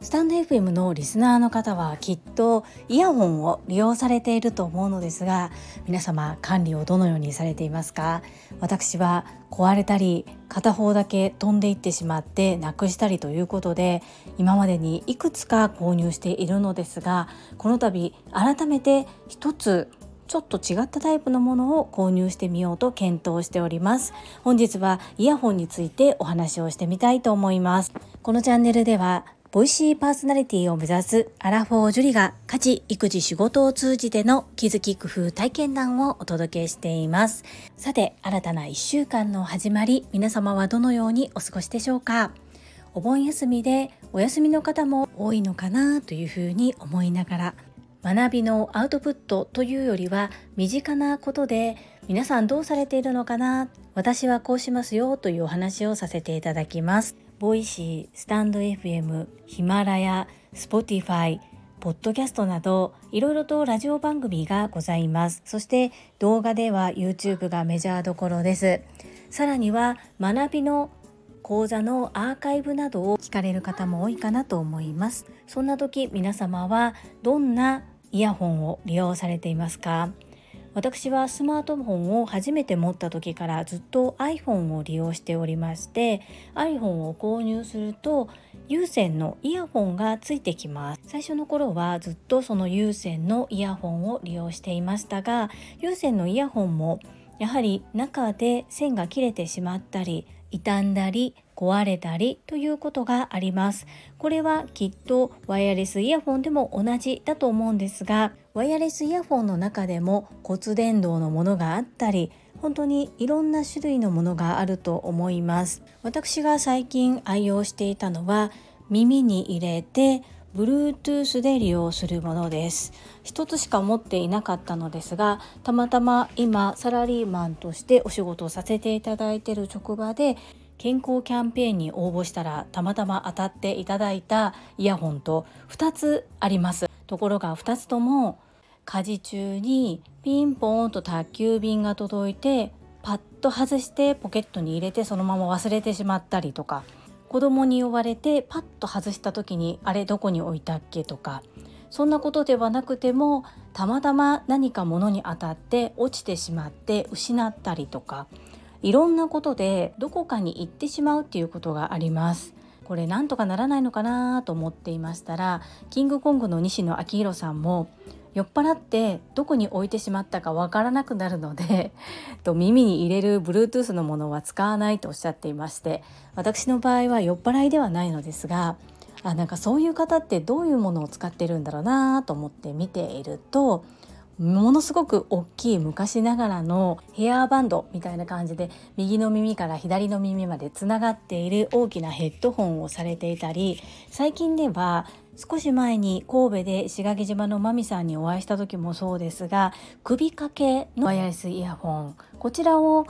スタンド FM のリスナーの方はきっとイヤホンを利用されていると思うのですが皆様管理をどのようにされていますか？私は壊れたり片方だけ飛んでいってしまってなくしたりということで今までにいくつか購入しているのですがこの度改めて一つちょっと違ったタイプのものを購入してみようと検討しております。本日はイヤホンについてお話をしてみたいと思います。このチャンネルではボイシーパーソナリティを目指すアラフォージュリが家事、育児、仕事を通じての気づき、工夫、体験談をお届けしています。さて、新たな1週間の始まり、皆様はどのようにお過ごしでしょうか？お盆休みでお休みの方も多いのかなというふうに思いながら学びのアウトプットというよりは身近なことで皆さんどうされているのかな？私はこうしますよというお話をさせていただきます。 Voicy、 stand.fm、 Himalaya、 Spotify、ポッドキャストなどいろいろとラジオ番組がございます。そして動画では YouTube がメジャーどころです。さらには学びの講座のアーカイブなどを聞かれる方も多いかなと思います。そんな時皆様はどんなイヤホンを利用されていますか？私はスマートフォンを初めて持った時からずっと iPhone を利用しておりまして iPhone を購入すると有線のイヤホンがついてきます。最初の頃はずっとその有線のイヤホンを利用していましたが有線のイヤホンもやはり中で線が切れてしまったり傷んだり壊れたりということがあります。これはきっとワイヤレスイヤホンでも同じだと思うんですがワイヤレスイヤホンの中でも骨伝導のものがあったり本当にいろんな種類のものがあると思います。私が最近愛用していたのは耳に入れて Bluetooth で利用するものです。一つしか持っていなかったのですがたまたま今サラリーマンとしてお仕事をさせていただいている職場で健康キャンペーンに応募したらたまたま当たっていただいたイヤホンと2つあります。ところが2つとも家事中にピンポーンと宅急便が届いてパッと外してポケットに入れてそのまま忘れてしまったりとか。子供に呼ばれてパッと外した時にあれどこに置いたっけとかそんなことではなくてもたまたま何か物に当たって落ちてしまって失ったりとかいろんなことでどこかに行ってしまうっていうことがあります。これなんとかならないのかなと思っていましたらキングコングの西野昭弘さんも酔っ払ってどこに置いてしまったかわからなくなるのでと耳に入れる Bluetooth のものは使わないとおっしゃっていまして私の場合は酔っ払いではないのですがあなんかそういう方ってどういうものを使ってるんだろうなと思って見ているとものすごく大きい昔ながらのヘアバンドみたいな感じで右の耳から左の耳までつながっている大きなヘッドホンをされていたり最近では少し前に神戸で石垣島のマミさんにお会いした時もそうですが首掛けのワイヤレスイヤホンこちらを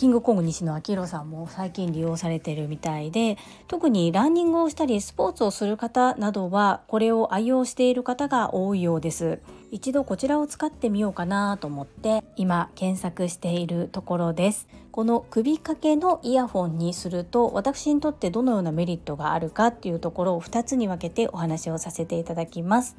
キングコング西野明宏さんも最近利用されてるみたいで特にランニングをしたりスポーツをする方などはこれを愛用している方が多いようです。一度こちらを使ってみようかなと思って今検索しているところです。この首掛けのイヤホンにすると私にとってどのようなメリットがあるかっていうところを2つに分けてお話をさせていただきます。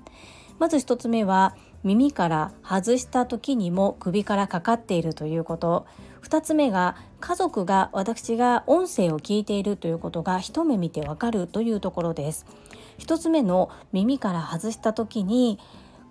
まず1つ目は耳から外した時にも首からかかっているということ。2つ目が家族が私が音声を聞いているということが一目見てわかるというところです。1つ目の耳から外した時に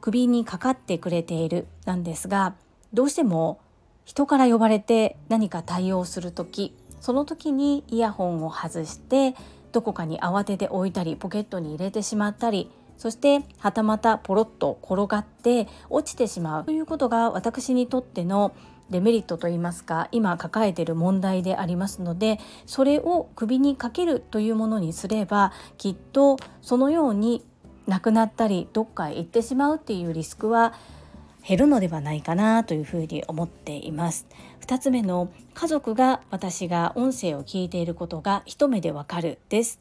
首にかかってくれているなんですがどうしても人から呼ばれて何か対応する時その時にイヤホンを外してどこかに慌てて置いたりポケットに入れてしまったりそしてはたまたポロッと転がって落ちてしまうということが私にとってのデメリットといいますか今抱えている問題でありますのでそれを首にかけるというものにすればきっとそのようになくなったりどっかへ行ってしまうっていうリスクは減るのではないかなというふうに思っています。2つ目の家族が私が音声を聞いていることが一目でわかるです。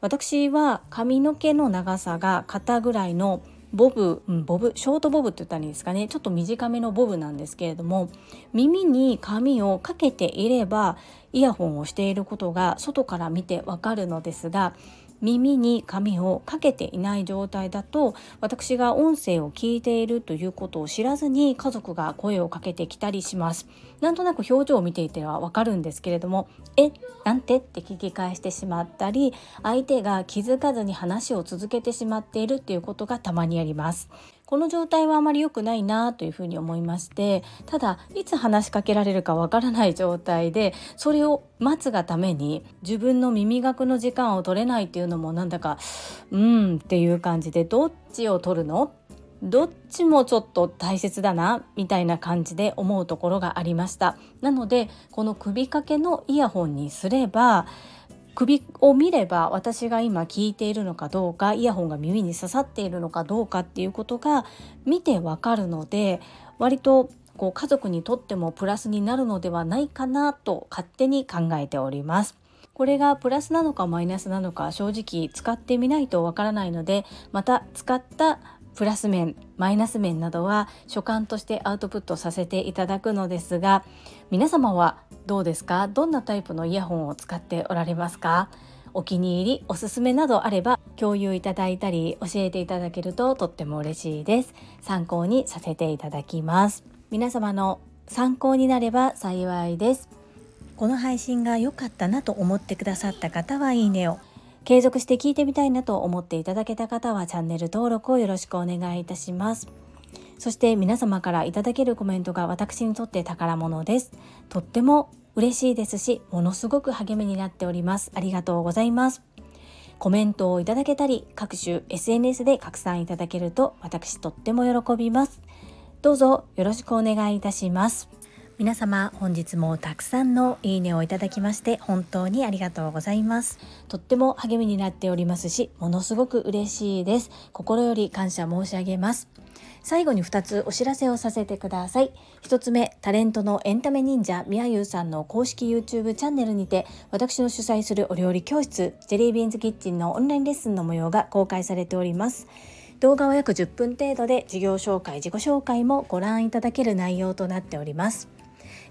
私は髪の毛の長さが肩ぐらいのボブ、うん、ボブショートボブって言ったらいいですかね。ちょっと短めのボブなんですけれども耳に髪をかけていればイヤホンをしていることが外から見てわかるのですが耳に髪をかけていない状態だと私が音声を聞いているということを知らずに家族が声をかけてきたりします。なんとなく表情を見ていてはわかるんですけれどもえ？なんてって聞き返してしまったり相手が気づかずに話を続けてしまっているっていうことがたまにあります。この状態はあまり良くないなというふうに思いましてただいつ話しかけられるかわからない状態でそれを待つがために自分の耳学の時間を取れないっていうのもなんだかうんっていう感じでどっちを取るの？どっちもちょっと大切だなみたいな感じで思うところがありました。なのでこの首掛けのイヤホンにすれば首を見れば私が今聞いているのかどうかイヤホンが耳に刺さっているのかどうかっていうことが見てわかるので割とこう家族にとってもプラスになるのではないかなと勝手に考えております。これがプラスなのかマイナスなのか正直使ってみないとわからないのでまた使ったプラス面マイナス面などは所感としてアウトプットさせていただくのですが皆様はどうですか？どんなタイプのイヤホンを使っておられますか？お気に入りおすすめなどあれば共有いただいたり教えていただけるととっても嬉しいです。参考にさせていただきます。皆様の参考になれば幸いです。この配信が良かったなと思ってくださった方はいいねを。継続して聞いてみたいなと思っていただけた方はチャンネル登録をよろしくお願いいたします。そして皆様からいただけるコメントが私にとって宝物です。とっても嬉しいですしものすごく励みになっております。ありがとうございます。コメントをいただけたり各種 SNS で拡散いただけると私とっても喜びます。どうぞよろしくお願いいたします。皆様本日もたくさんのいいねをいただきまして本当にありがとうございます。とっても励みになっておりますしものすごく嬉しいです。心より感謝申し上げます。最後に2つお知らせをさせてください。1つ目タレントのエンタメ忍者みやゆうさんの公式 YouTube チャンネルにて私の主催するお料理教室ジェリービーンズキッチンのオンラインレッスンの模様が公開されております。動画は約10分程度で事業紹介自己紹介もご覧いただける内容となっております。